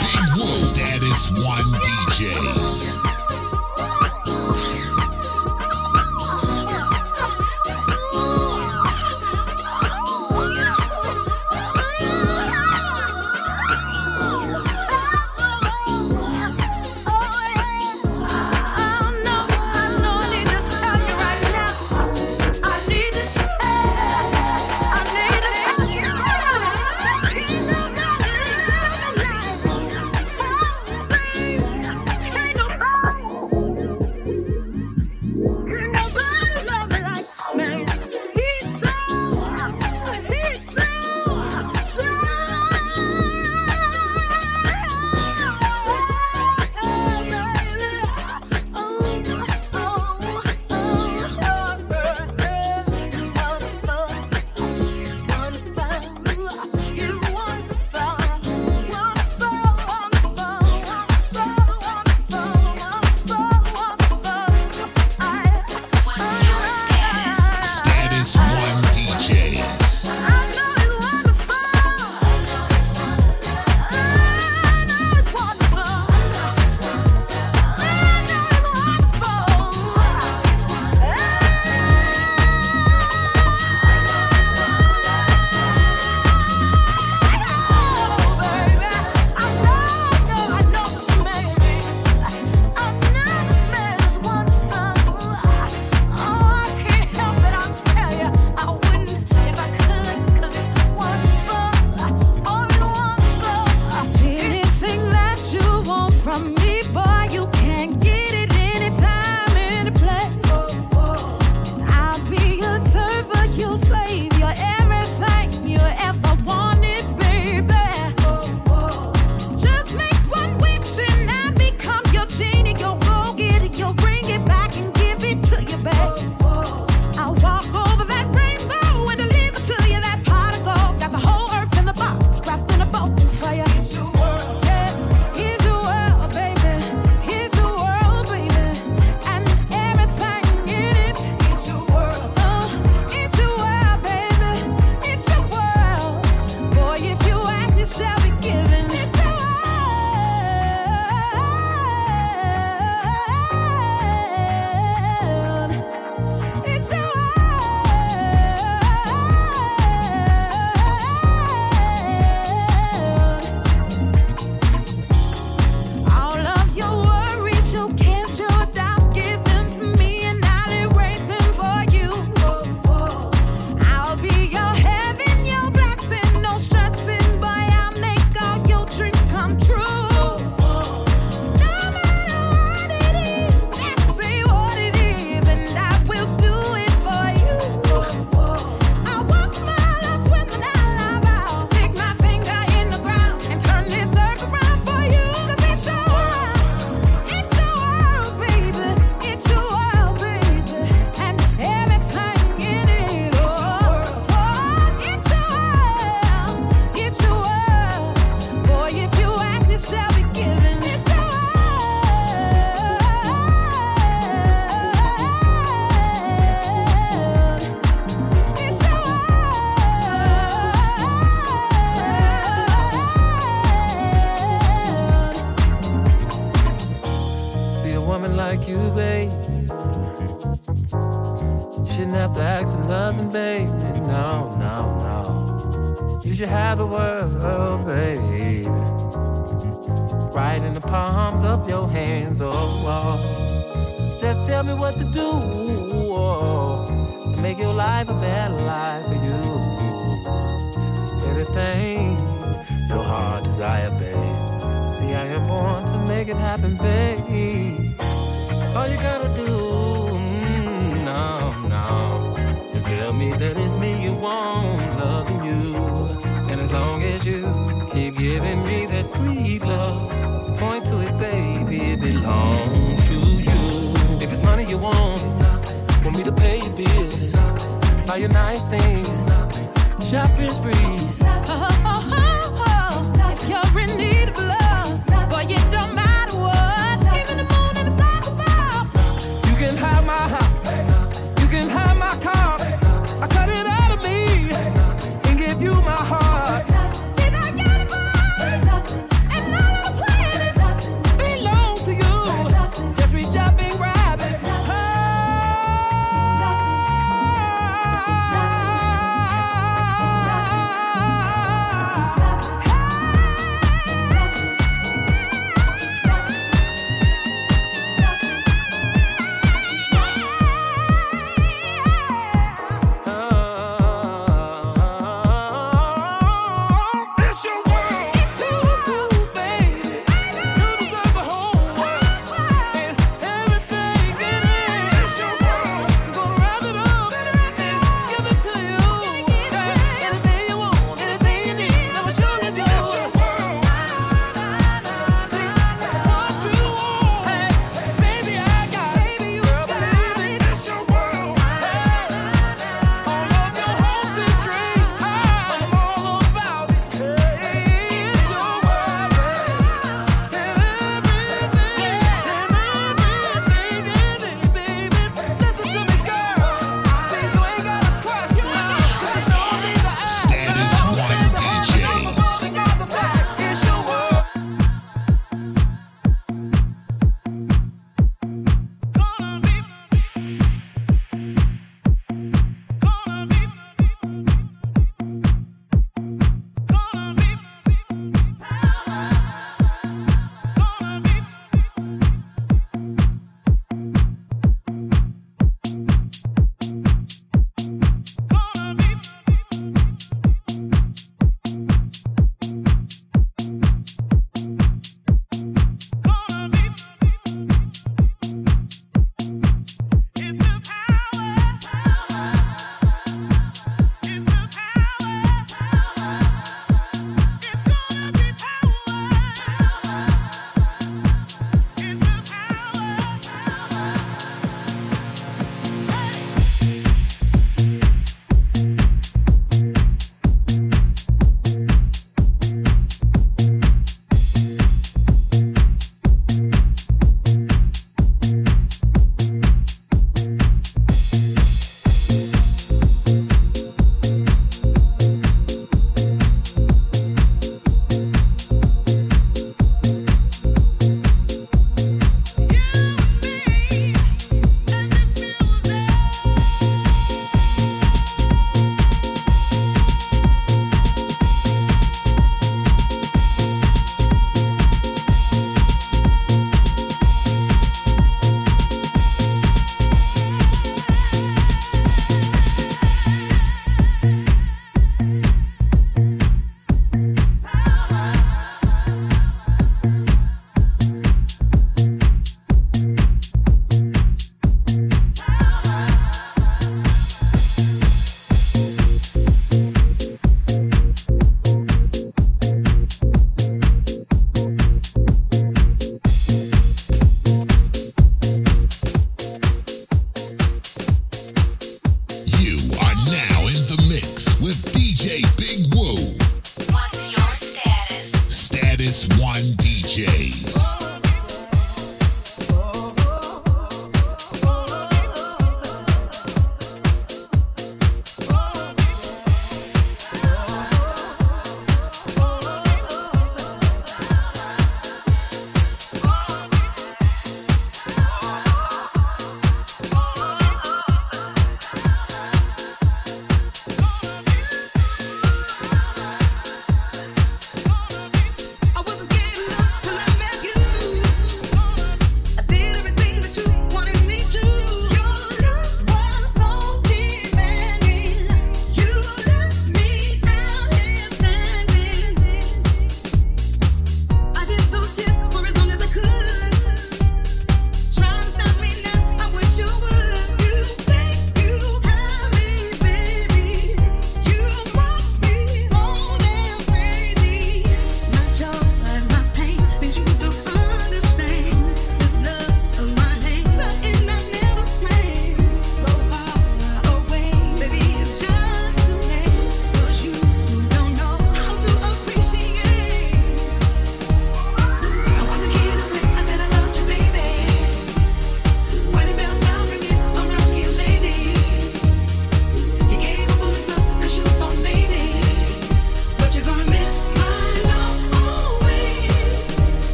Big. Status One DJs.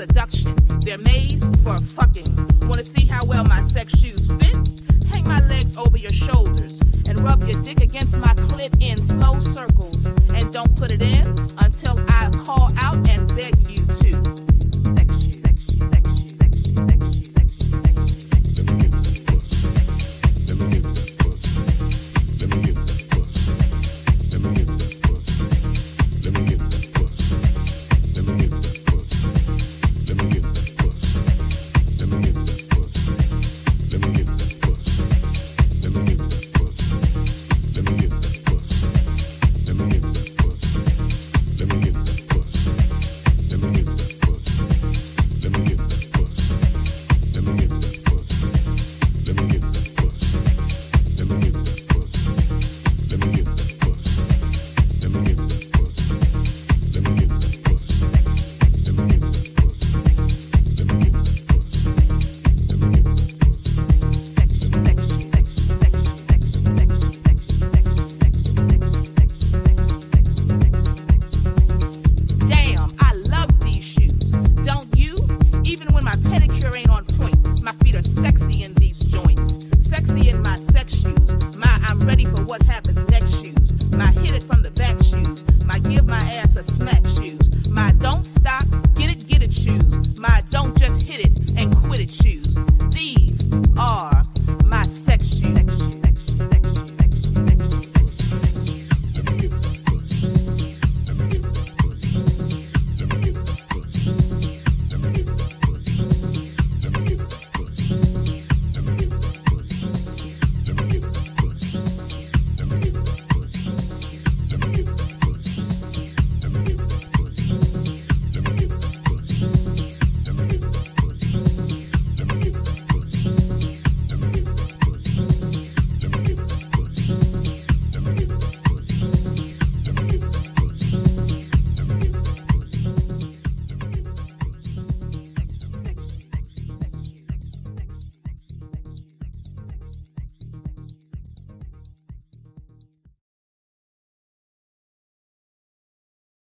Seduction. They're made for fucking. Wanna see how well my sex shoes fit? Hang my legs over your shoulders and rub your dick against my clit in slow circles. And don't put it in